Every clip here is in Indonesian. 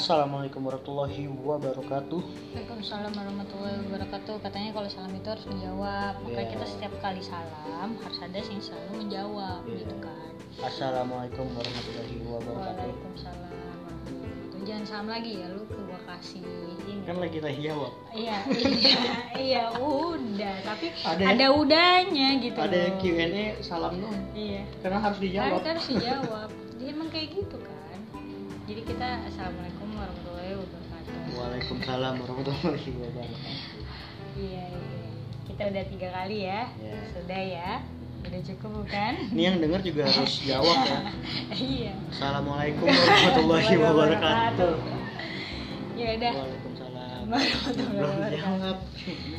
Assalamualaikum warahmatullahi wabarakatuh. Waalaikumsalam warahmatullahi wabarakatuh. Katanya kalau salam itu harus menjawab. Makanya Iya. kita setiap kali salam harus ada yang selalu menjawab Iya. gitu kan. Assalamualaikum warahmatullahi wabarakatuh. Waalaikumsalam warahmatullahi wabarakatuh. Jangan salam lagi ya lu gua kasih ini. Kan lagi teh jawab. Iya, iya, iya, udah. Tapi Ada ada, ya? udahnya gitu. Ada loh. Q&A salam dong. Iya. Karena harus dijawab. Harus, harus dijawab. Dia emang kayak gitu kan. Jadi kita assalamualaikum. Waalaikumsalam warahmatullahi wabarakatuh. Iya, iya. Kita udah tiga kali ya. Iya. Sudah ya. Udah cukup bukan? Ini yang dengar juga harus jawab ya. iya. Assalamualaikum warahmatullahi wabarakatuh. Ya udah. Waalaikumsalam. Warahmatullahi Belum wabarakatuh. jawab.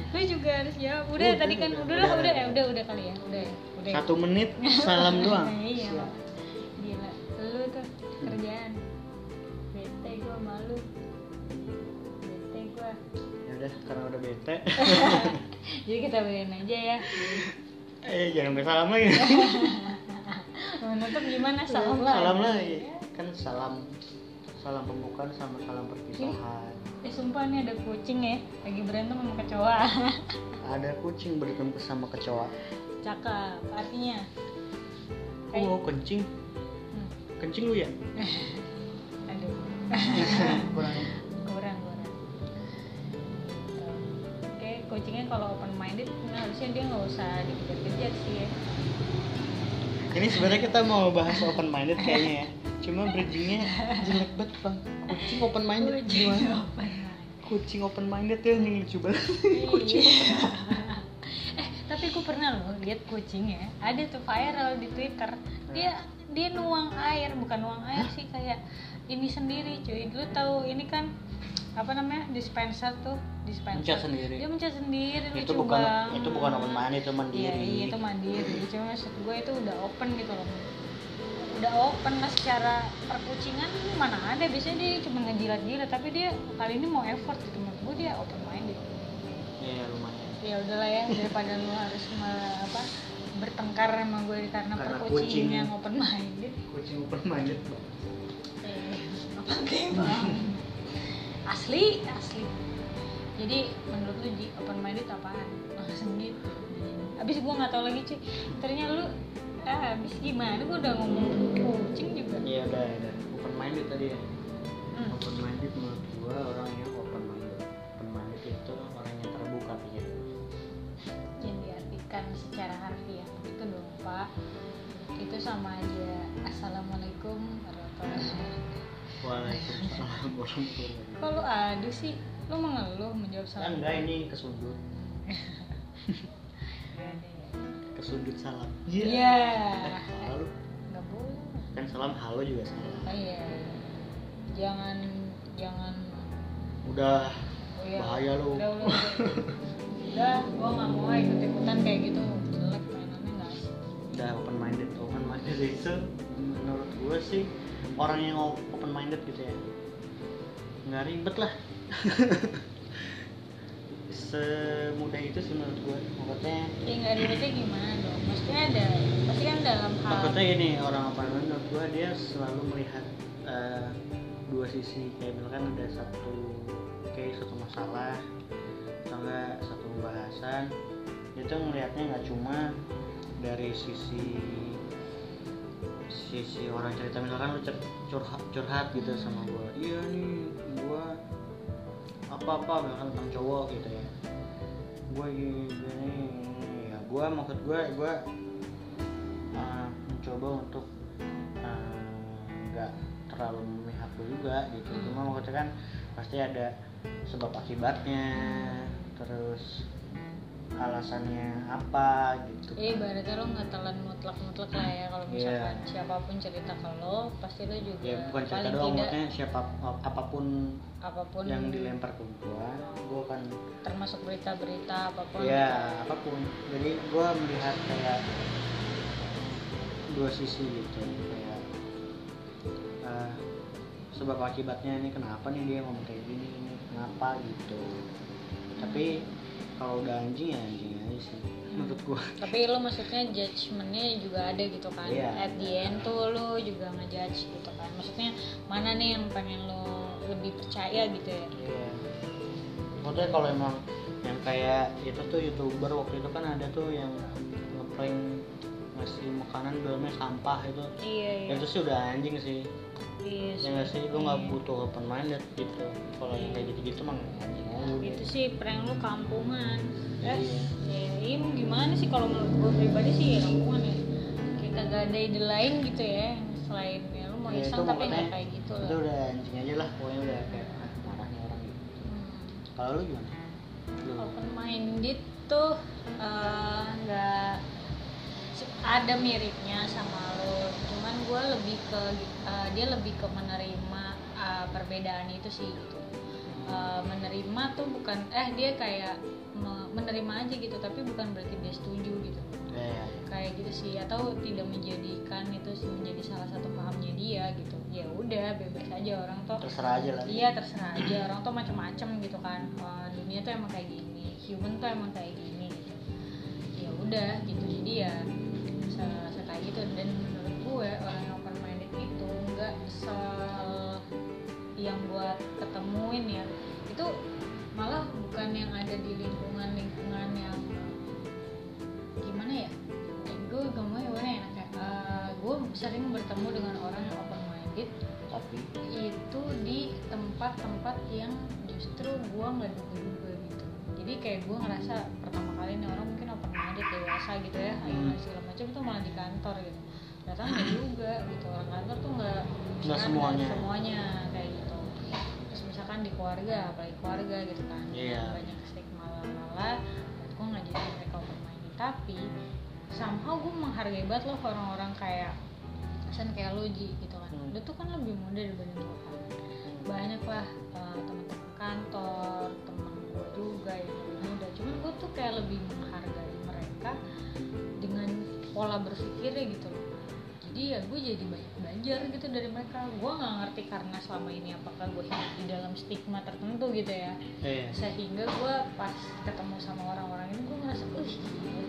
Lu juga harus jawab. Udah Udah, tadi kan udah, udah lah, udah. udah ya, udah udah kali ya. Udah. Udah. Satu menit salam doang. iya. Gila. Lu tuh kerjaan. Bete gua malu. Ya udah karena udah bete. Jadi kita beliin aja ya. eh jangan sampai salam lagi. Menutup gimana? Salam lah. Salam lagi. Kan salam salam pembukaan sama salam perpisahan. Eh sumpah nih ada kucing ya lagi berantem sama kecoa. Ada kucing berantem sama kecoa. Cakep. Artinya Kayak- Oh, kencing. hmm, Kencing lu ya? aduh. Kurang kucingnya kalau open minded harusnya dia nggak usah dikejar-kejar sih ya. Ini sebenarnya kita mau bahas open minded kayaknya ya. Cuma bridgingnya jelek banget bang. Kucing open minded Kucing gimana? open minded. Kucing open minded ya nih lucu banget. Iya. eh tapi gue pernah loh lihat kucing ya ada tuh viral di twitter dia dia nuang air bukan nuang air sih kayak ini sendiri cuy lu tahu ini kan apa namanya dispenser tuh dispenser Mencet sendiri. dia mencet sendiri itu bukan banget. itu bukan open minded itu mandiri. iya itu mandiri cuma maksud gue itu udah open gitu loh udah open lah secara perkucingan mana ada biasanya dia cuma ngejilat-jilat tapi dia kali ini mau effort gitu menurut gue dia open minded Iya lumayan. ya udahlah ya daripada lu harus me- apa bertengkar sama gue karena, Karena perkucing kucing. yang open minded Kucing open minded eh apa kayak asli asli jadi menurut lu Ji, open minded apaan langsung gitu abis gue nggak tahu lagi cuy ternyata lu ah, abis gimana gue udah ngomong kucing juga Iya udah udah. Open minded tadi ya. Hmm. Open minded menurut gua orang yang open minded. Open minded itu orang yang terbuka pikiran. yang diartikan secara harfiah itu dong pak itu sama aja assalamualaikum warahmatullahi wabarakatuh Waalaikumsalam warahmatullahi wabarakatuh. kalau aduh sih lu mengeluh menjawab salam enggak ini kesundut. Kesundut salam. iya Halo. nggak boleh Kan salam halo juga salam. oh, iya jangan jangan Udah oh, iya. bahaya lu. udah udah udah, udah gua nggak mau ikut ikutan kayak gitu jelek mainannya nggak asik Udah open minded. Open minded itu menurut gua sih orang yang open minded gitu ya. Nggak ribet lah. Semudah itu sih menurut gua. Maksudnya ya nggak ribetnya gimana dong maksudnya ada pasti kan dalam hal Takutnya ini orang apa menurut gua dia selalu melihat eh, dua sisi kayak misalkan ada satu kayak satu masalah atau enggak satu pembahasan itu ngelihatnya nggak cuma dari sisi sisi orang cerita misalkan lu cer- curhat, curhat gitu sama gua. Iya nih gua apa apa misalkan tentang cowok gitu ya. Gua gini, ya gua maksud gua gua uh, mencoba untuk uh, nggak terlalu memihak lu juga gitu. Cuma maksudnya kan pasti ada sebab akibatnya. Terus alasannya apa gitu Eh, ibaratnya lo nggak telan mutlak-mutlak lah ya kalau Iya. misalkan siapa pun cerita ke lo, pasti lo juga ya bukan cerita paling doang tidak siapa apa pun apa pun yang dilempar ke gua gua kan termasuk berita-berita apa pun. ya apa pun jadi gua melihat kayak dua sisi gitu kayak eh, sebab akibatnya ini kenapa nih dia ngomong kayak gini ini kenapa gitu tapi kalau udah anjing ya anjing aja sih menurut gua Tapi lo maksudnya judgementnya juga ada gitu kan? Iya. At the end tuh lo juga ngejudge gitu kan? Maksudnya mana nih yang pengen lo lebih percaya gitu ya Iya. Maksudnya kalau emang yang kayak itu tuh youtuber waktu itu kan ada tuh yang ngeprank ngasih makanan dalamnya sampah itu. iya iya Itu sih udah anjing sih. Iya Ya nggak sih, lu nggak butuh open minded gitu. Kalau yang kayak gitu-gitu mah anjing aja. itu sih prank lu kampungan eh Iya. ya iya mau gimana sih kalau menurut gue pribadi sih ya kampungan ya kita gak ada ide lain gitu ya selain ya lu mau Ya, iseng itu tapi nggak kayak gitu Itu lah udah anjing aja lah, pokoknya udah kayak ah, marahnya orang gitu. Hmm. Kalau lu gimana? Lu open minded tuh eh, nggak ada miripnya sama lebih ke eh, dia lebih ke menerima eh, perbedaan itu sih gitu. Eh, menerima tuh bukan eh dia kayak me- menerima aja gitu tapi bukan berarti dia setuju gitu. Ya, ya, ya. kayak gitu sih atau tidak menjadikan itu sih menjadi salah satu pahamnya dia gitu. Ya udah bebas aja orang tuh terserah aja lah. iya terserah aja. Orang tuh macam-macam gitu kan. Wah, dunia tuh emang kayak gini human tuh emang kayak gini. Gitu ya udah gitu. Jadi ya se- kayak gitu dan menurut gue orang yang buat ketemuin ya. Itu malah bukan yang ada di lingkungan lingkungan yang gimana ya gue ya gimana ya enaknya gue sering bertemu dengan orang yang open minded Tapi? Itu di tempat-tempat yang justru gua nggak duga-duga gitu. Jadi kayak gua ngerasa pertama kali nih orang mungkin open minded dewasa gitu ya Hmm. segala macam itu malah di kantor gitu. Nggak juga gitu. Orang kantor tuh nggak Nggak semuanya. semuanya kayak gitu terus misalkan di keluarga apalagi keluarga gitu kan. Iya. banyak stigma lala gue nggak jadi mereka minded tapi somehow gue menghargai banget loh orang-orang kayak Sen kayak lo Ji gitu kan. Hmm. dia tuh kan lebih muda dibanding gue kan. Banyak lah eh, teman-teman kantor teman gue juga yang lebih muda. Cuman gue tuh kayak lebih menghargai mereka dengan pola berpikirnya gitu loh jadi ya gue jadi banyak belajar gitu dari mereka. Gue nggak ngerti karena selama ini apakah gue hidup di dalam stigma tertentu gitu ya. Iya. sehingga gue pas ketemu sama orang-orang ini gue ngerasa uh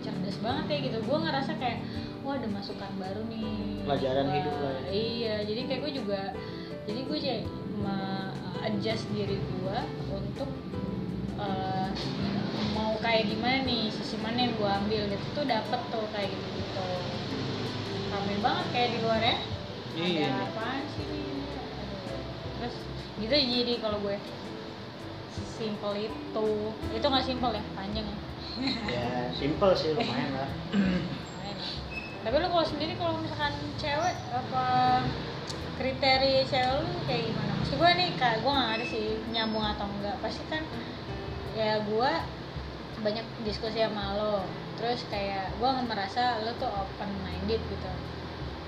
cerdas banget ya gitu. Gue ngerasa kayak wah ada masukan baru nih. Pelajaran Wah, hidup lah ya. iya. Jadi kayak gue juga jadi gue jadi adjust diri gue untuk eh, mau kayak gimana nih sisi mana yang gue ambil gitu. Tuh dapet tuh kayak gitu gitu rame banget kayak di luar ya. Iya. ada apaan sih nih terus gitu jadi kalau gue. Simpel itu. Itu nggak simpel ya? Panjang ya? Ya simple sih lumayan lah. Tapi lu kalau sendiri kalau misalkan cewek apa kriteria cewek lu kayak gimana? Maksud gue nih kak gue nggak ngerti sih nyambung atau enggak. Pasti kan ya gue banyak diskusi sama lo terus kayak gue merasa lo tuh open minded gitu.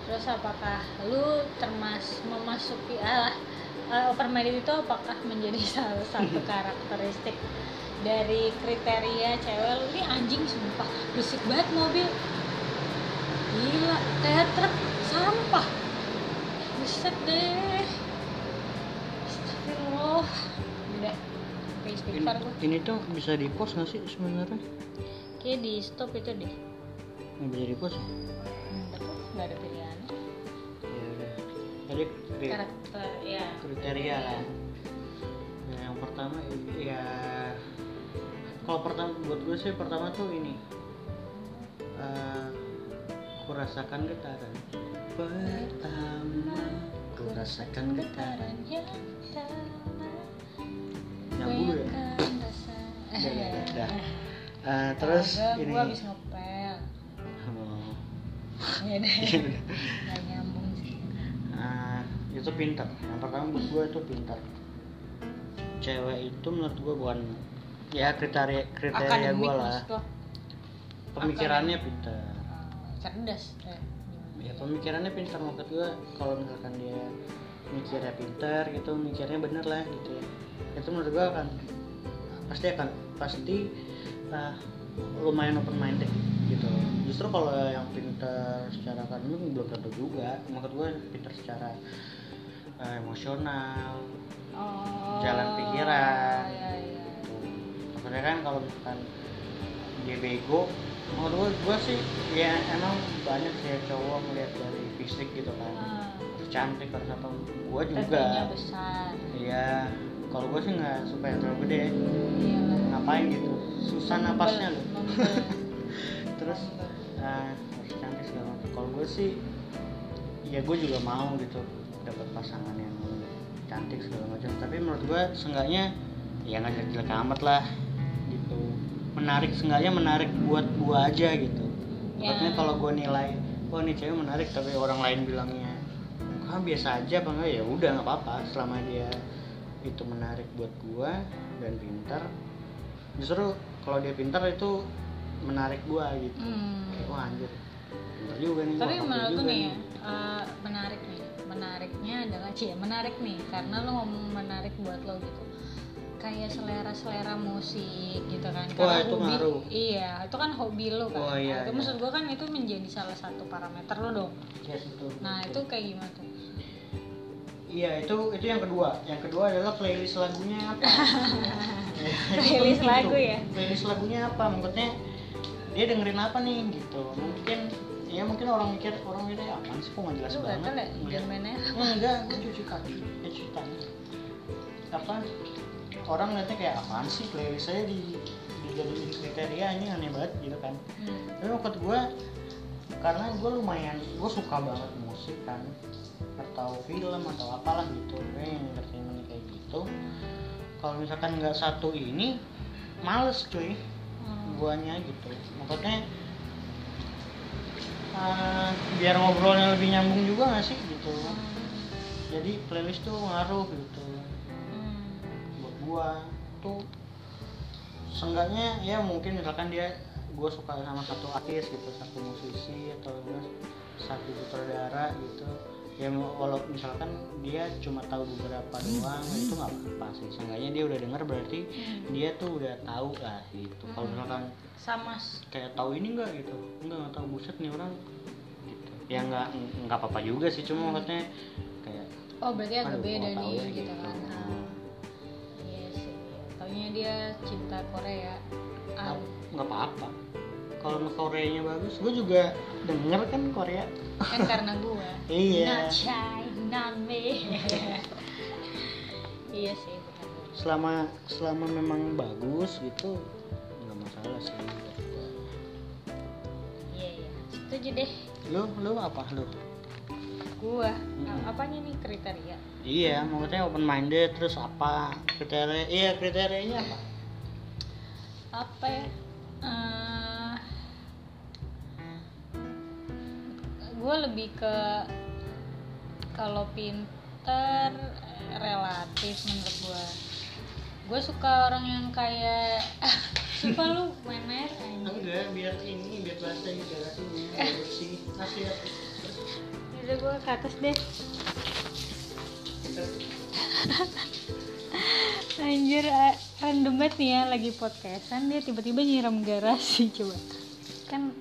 Terus apakah lu termas memasuki ah uh, open minded itu apakah menjadi salah satu karakteristik dari kriteria cewek lu? Ini anjing sumpah. Berisik banget mobil. Gila kayak truk sampah. Buset deh. Astagfirullah. Udah ini, ini tuh bisa di post nggak sih sebenarnya kayak di stop itu deh. Nggak bisa di ya hmm, betul nggak ada pilihan. Ya udah. Jadi kri- karakter ya. kriteria kan Nah, yang pertama ya kalau pertama buat gue sih pertama tuh ini. Eh ku rasakan getaran. Pertama ku rasakan getaran yang nyambung ya? Rasa. Udah, udah, udah, Eh, terus Kagak, ini gua habis ngepel Oh. ya deh nggak nyambung sih Nah, itu pintar. Yang pertama buat gue itu pintar. Cewek itu menurut gue bukan ya kriteria kriteria akademik gue lah. Pemikirannya pintar. Eh, cerdas eh? Ya pemikirannya pintar maksud gue kalau misalkan dia mikirnya pintar gitu, mikirnya bener lah gitu ya. Itu menurut gue akan pasti akan pasti lumayan open minded gitu. Justru kalau yang pintar secara akademik belum tentu juga. Maksud gue pintar secara eh, emosional, oh, jalan pikiran. ya, ya. Maksudnya kan kalau misalkan dia bego, menurut gue, gue sih ya emang banyak sih ya cowok melihat dari fisik gitu kan. Ah, Terus cantik harus apa gue juga besar iya kalau gue sih nggak suka yang terlalu gede iyalah ngapain gitu? Susah napasnya loh terus nah, harus cantik segala macam. Kalau gue sih ya gue juga mau gitu dapat pasangan yang cantik segala macam. Tapi menurut gue seenggaknya ya nggak jelek-jelek amat lah gitu. Menarik seenggaknya menarik buat gue aja gitu. Ya. Maksudnya kalau gue nilai oh ini cewek menarik tapi orang lain bilangnya ah biasa aja apa enggak? Ya udah nggak apa-apa. Selama dia itu menarik buat gue dan pintar justru kalau dia pintar itu menarik gue gitu. Hmm. Wah anjir pintar juga nih tapi wah, menurut juga nih ya eh, menarik nih menariknya adalah cie menarik nih karena lo ngomong menarik buat lo gitu. Kayak selera selera musik gitu kan. Wah, Karena itu hobi- ngaruh. iya itu kan hobi lo kan. Oh, iya, Nah, itu iya. maksud gua kan itu menjadi salah satu parameter lo dong. Yes itu nah itu kayak gimana tuh? Iya itu itu yang kedua. Yang kedua adalah playlist lagunya apa Playlist penting lagu ya? playlist lagunya apa? Maksudnya dia dengerin apa nih gitu. Mungkin ya mungkin orang mikir orang mikir "Ya, apaan sih kok nggak jelas lu banget? Ngeliat- genrenya enggak gue cuci kaki ya cuci tangan. Apa orang ngeliatnya kayak apaan sih playlist saya di dijadiin kriteria ini aneh banget gitu kan. Hmm. tapi menurut gue karena gue lumayan gue suka banget musik kan atau film atau apalah gitu gue entertainment kayak gitu kalau misalkan nggak satu ini males cuy. Hmm. guanya gitu. Maksudnya eh, biar ngobrolnya lebih nyambung juga nggak sih gitu. Jadi playlist tuh ngaruh gitu. Hmm. buat gua. Tuh seenggaknya ya mungkin misalkan dia gua suka sama satu artis gitu satu musisi atau satu sutradara gitu ya walau misalkan dia cuma tahu beberapa doang itu nggak apa-apa sih. Seenggaknya dia udah denger berarti Hmm. dia tuh udah tahu lah gitu. Kalau Hmm. misalkan sama kayak tahu ini enggak gitu? Enggak nggak tahu. Buset nih orang gitu. Ya nggak nggak apa-apa juga sih. Cuma maksudnya kayak oh berarti agak beda nih ya, gitu gitu. kan. Hmm. iya sih. Taunya dia cinta Korea. Ah, nggak- nggak apa-apa. Kalau Koreanya bagus gue juga denger kan Korea? Kan karena gua. Iya. not not me. Iya sih benar. Selama selama memang bagus gitu nggak masalah sih. Iya iya. Setuju deh. Lu lu apa lu? Gua. Hmm. apanya nih kriteria? Iya maksudnya open minded terus apa kriteria iya kriterianya apa? Apa ya gue lebih ke kalau pinter relatif menurut gue. Gue suka orang yang kayak suka lu? Main air enggak biar ini biar bahasa integrasinya biar bersih nasihat udah gue ke atas deh. Anjir eh, random banget nih ya lagi podcastan dia tiba-tiba nyiram garasi coba. Kan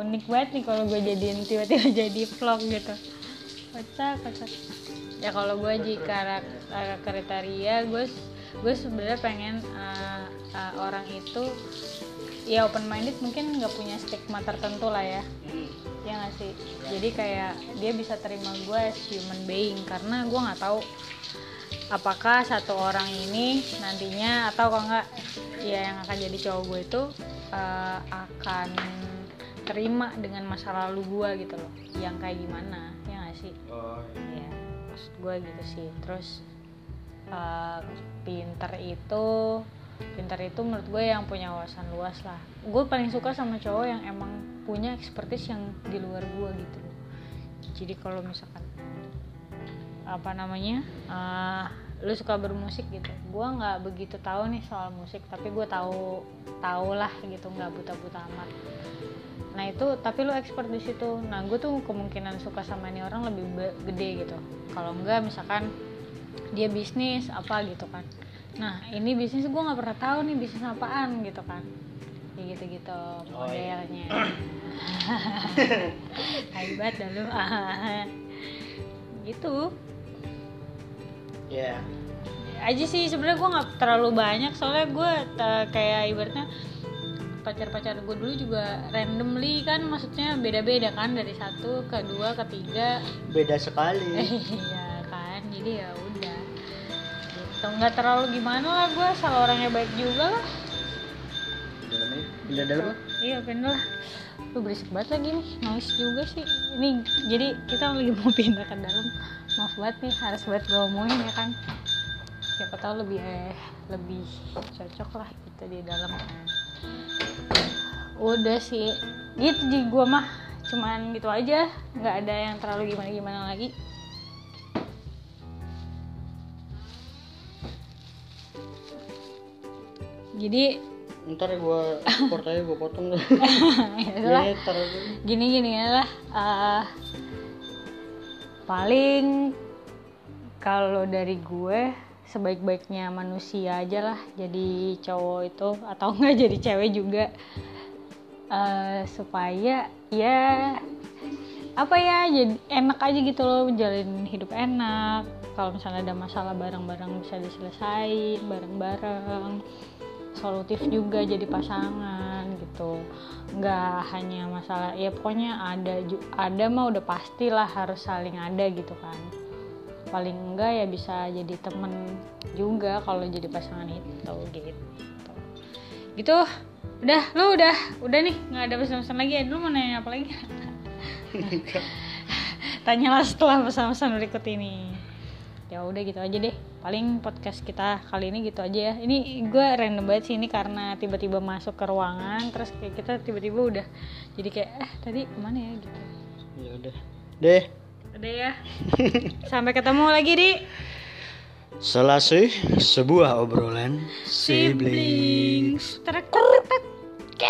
unik banget nih kalau gue jadiin tiba-tiba jadi vlog gitu. Kocak kocak. Ya kalau gue jika kriteria gue gue sebenarnya pengen uh, uh, orang itu ya open minded mungkin nggak punya stigma tertentu lah ya. Ya nggak sih? Jadi kayak dia bisa terima gue as human being karena gue nggak tahu apakah satu orang ini nantinya atau kalau nggak ya yang akan jadi cowok gue itu eh, akan terima dengan masa lalu gue gitu loh. Yang kayak gimana ya nggak sih? Oh ya maksud gue gitu sih. Terus eh, pinter itu pinter itu menurut gue yang punya wawasan luas lah. Gue paling suka sama cowok yang emang punya expertise yang di luar gue gitu loh. Jadi kalau misalkan apa namanya eh, lu suka bermusik gitu. Gue nggak begitu tahu nih soal musik tapi gue tahu tahu lah gitu nggak buta-buta amat nah itu tapi lu expert di situ. Nah gue tuh kemungkinan suka sama ini orang lebih gede gitu. Kalau enggak misalkan dia bisnis apa gitu kan. Nah ini bisnis gue nggak pernah tahu nih bisnis apaan gitu kan. Kayak gitu gitu Oh, iya. modelnya. Hebat dah lu. Gitu. Ya aja sih sebenarnya gue nggak terlalu banyak. Soalnya gue kayak ibaratnya pacar-pacar gue dulu juga randomly kan maksudnya beda-beda kan dari satu ke dua ketiga beda sekali. Iya kan jadi ya udah. Gitu. Nggak terlalu gimana lah gue asal orangnya baik juga lah. Pindah dalam. Iya bener lah. Lu berisik banget lagi nih. Noise juga sih. Ini jadi kita lagi mau pindah ke dalam. Maaf banget nih harus buat gue omongin ya kan. Siapa tahu lebih eh, lebih cocok lah kita di dalam udah sih. Gitu di gue mah cuman gitu aja. Nggak ada yang terlalu gimana gimana lagi. Jadi ntar gue support aja gue potong ya dulu. gini gini ya lah. Eh, paling kalau dari gue sebaik-baiknya manusia aja lah. Jadi cowok itu atau enggak jadi cewek juga Eh, supaya ya apa ya jadi enak aja gitu loh menjalin hidup enak. Kalau misalnya ada masalah bareng-bareng bisa diselesain bareng-bareng. Solutif juga jadi pasangan gitu. Nggak hanya masalah ya pokoknya ada ada mah udah pastilah harus saling ada gitu kan. Paling enggak ya bisa jadi temen juga kalau jadi pasangan itu gitu. Gitu udah lu udah udah nih nggak ada pesan-pesan lagi ya. Lu mau nanya apa lagi? Tanyalah setelah pesan-pesan berikut ini. Ya udah gitu aja deh. Paling podcast kita kali ini gitu aja ya. Ini gue random banget sih ini karena tiba-tiba masuk ke ruangan terus kayak kita tiba-tiba udah jadi kayak eh tadi ke mana ya? gitu. Ya udah. Deh. Udah ya. Sampai ketemu lagi di. Selasih sebuah obrolan siblings. Trek, Kê